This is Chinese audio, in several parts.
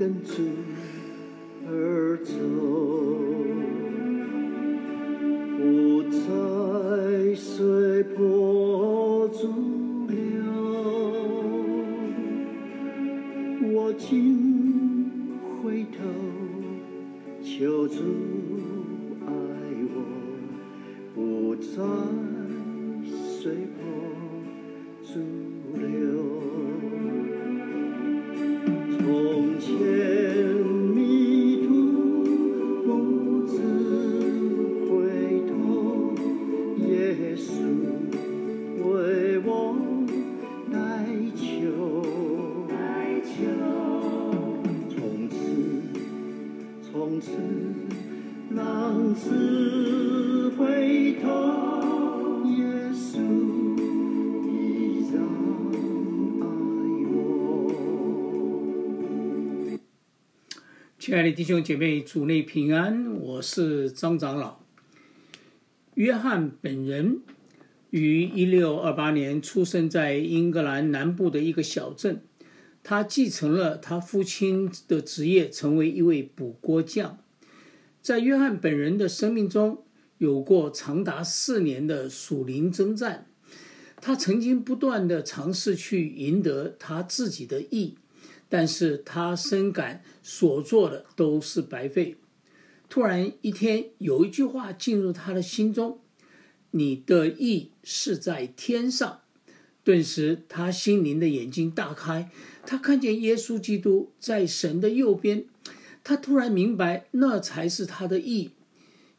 跟随亲爱的弟兄姐妹，主内平安，我是张长老。约翰本人于一六二八年出生在英格兰南部的一个小镇，他继承了他父亲的职业，成为一位补锅匠。在约翰本人的生命中，有过长达四年的属灵征战，他曾经不断的尝试去赢得他自己的义。但是他深感所做的都是白费。突然一天，有一句话进入他的心中：“你的意是在天上。”顿时，他心灵的眼睛大开，他看见耶稣基督在神的右边，他突然明白那才是他的意。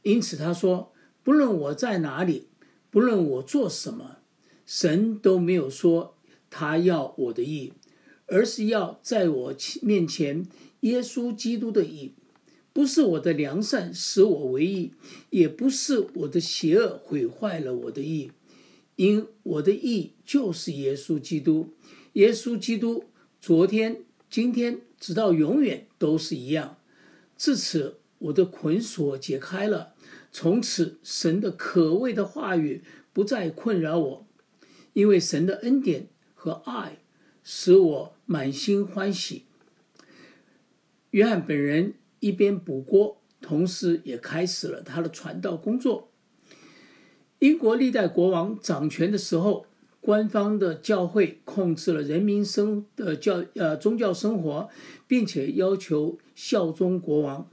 因此，他说：“不论我在哪里，不论我做什么，神都没有说他要我的意。”而是要在我面前，耶稣基督的义，不是我的良善使我为义，也不是我的邪恶毁坏了我的义，因我的义就是耶稣基督。耶稣基督昨天、今天，直到永远都是一样。至此，我的捆锁解开了，从此神的可畏的话语不再困扰我，因为神的恩典和爱。使我满心欢喜。约翰本人一边补锅，同时也开始了他的传道工作。英国历代国王掌权的时候，官方的教会控制了人民生的教呃宗教生活，并且要求效忠国王。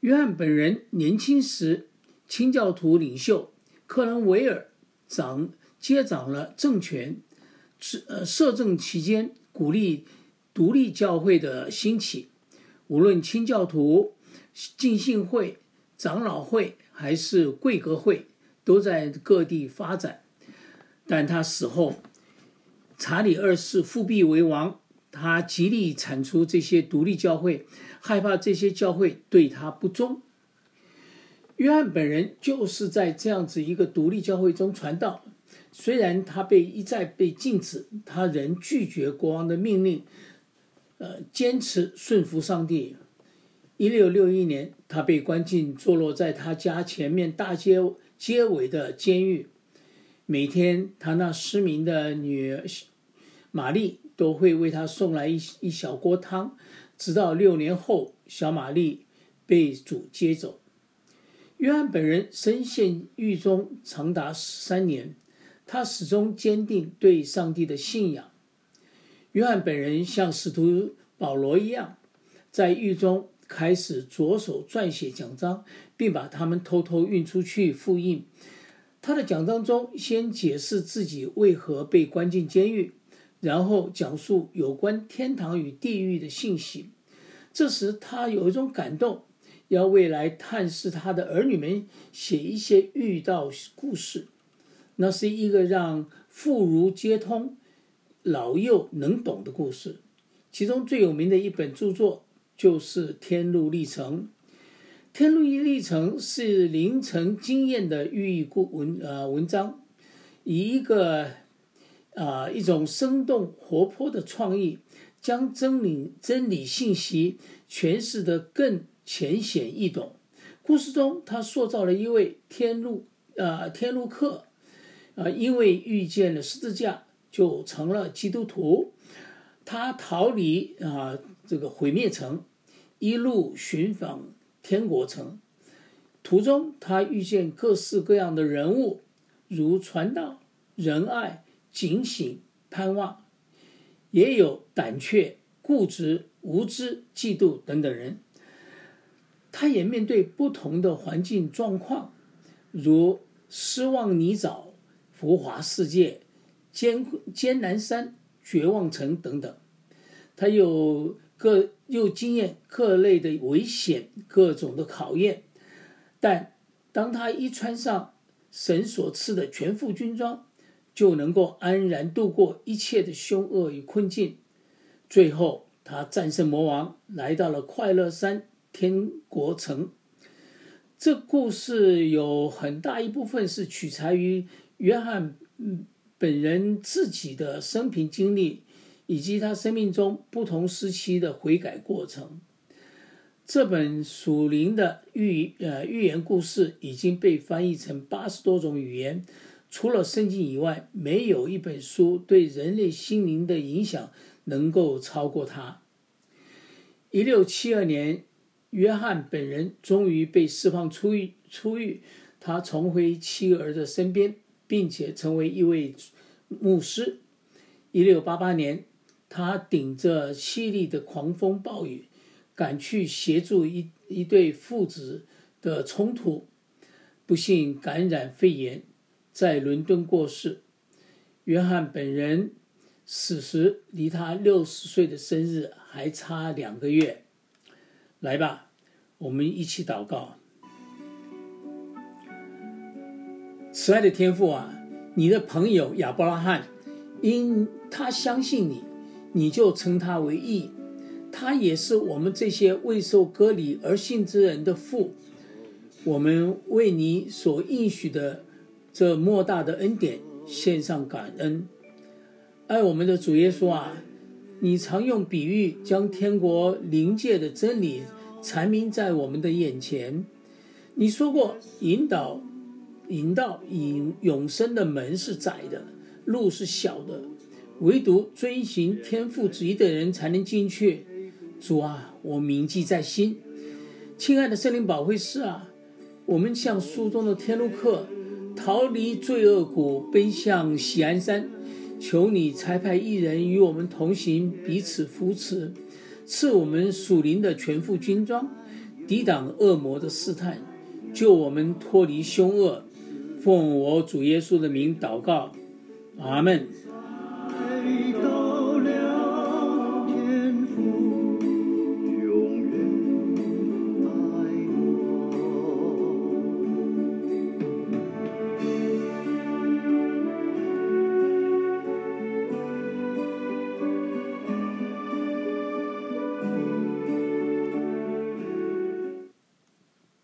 约翰本人年轻时，清教徒领袖克伦维尔掌接掌了政权。是呃，摄政期间鼓励独立教会的兴起，无论清教徒、浸信会、长老会还是贵格会，都在各地发展。但他死后，查理二世复辟为王，他极力铲除这些独立教会，害怕这些教会对他不忠。约翰本人就是在这样子一个独立教会中传道。虽然他被一再被禁止，他仍拒绝国王的命令，呃，坚持顺服上帝。一六六一年，他被关进坐落在他家前面大街街尾的监狱。每天，他那失明的女儿玛丽都会为他送来一一小锅汤，直到六年后，小玛丽被主接走。约翰本人深陷狱中长达三年。他始终坚定对上帝的信仰。约翰本人像使徒保罗一样，在狱中开始着手撰写讲章，并把他们偷偷运出去复印。他的讲章中先解释自己为何被关进监狱，然后讲述有关天堂与地狱的信息。这时他有一种感动，要未来探视他的儿女们写一些遇到故事。那是一个让妇孺皆通、老幼能懂的故事。其中最有名的一本著作就是《天路历程》。《天路历程》是凌晨经验的寓意故文呃文章，以一个啊一种生动活泼的创意，将真理真理信息诠释得更浅显易懂。故事中，他塑造了一位天路呃天路客。啊，因为遇见了十字架，就成了基督徒。他逃离啊这个毁灭城，一路寻访天国城。途中，他遇见各式各样的人物，如传道、仁爱、警醒、盼望，也有胆怯、固执、无知、嫉妒等等人。他也面对不同的环境状况，如失望泥沼、浮华世界、艰艰难山、绝望城等等。他有各又经验各类的危险、各种的考验。但当他一穿上神所赐的全副军装，就能够安然度过一切的凶恶与困境。最后，他战胜魔王，来到了快乐山天国城。这故事有很大一部分是取材于约翰本人自己的生平经历，以及他生命中不同时期的悔改过程。这本属灵的寓呃寓言故事已经被翻译成八十多种语言，除了圣经以外，没有一本书对人类心灵的影响能够超过它。一六七二年，约翰本人终于被释放出狱，出狱，他重回妻儿的身边，并且成为一位牧师。一六八八年，他顶着凄厉的狂风暴雨。赶去协助一一对父子的冲突，不幸感染肺炎，在伦敦过世。约翰本人此时离他六十岁的生日还差两个月。来吧，我们一起祷告。慈爱的天父啊，你的朋友亚伯拉罕，因他相信你，你就称他为义。他也是我们这些未受割礼而信之人的父。我们为你所应许的这莫大的恩典献上感恩。爱我们的主耶稣啊，你常用比喻将天国临界的真理阐明在我们的眼前。你说过，引导、引导、引永生的门是窄的，路是小的，唯独遵行天父旨意的人才能进去。主啊，我铭记在心。亲爱的圣灵保惠师啊，我们像书中的天路客，逃离罪恶谷，奔向喜安山。求你裁派一人与我们同行，彼此扶持，赐我们属灵的全副军装，抵挡恶魔的试探，救我们脱离凶恶。奉我主耶稣的名祷告，阿门。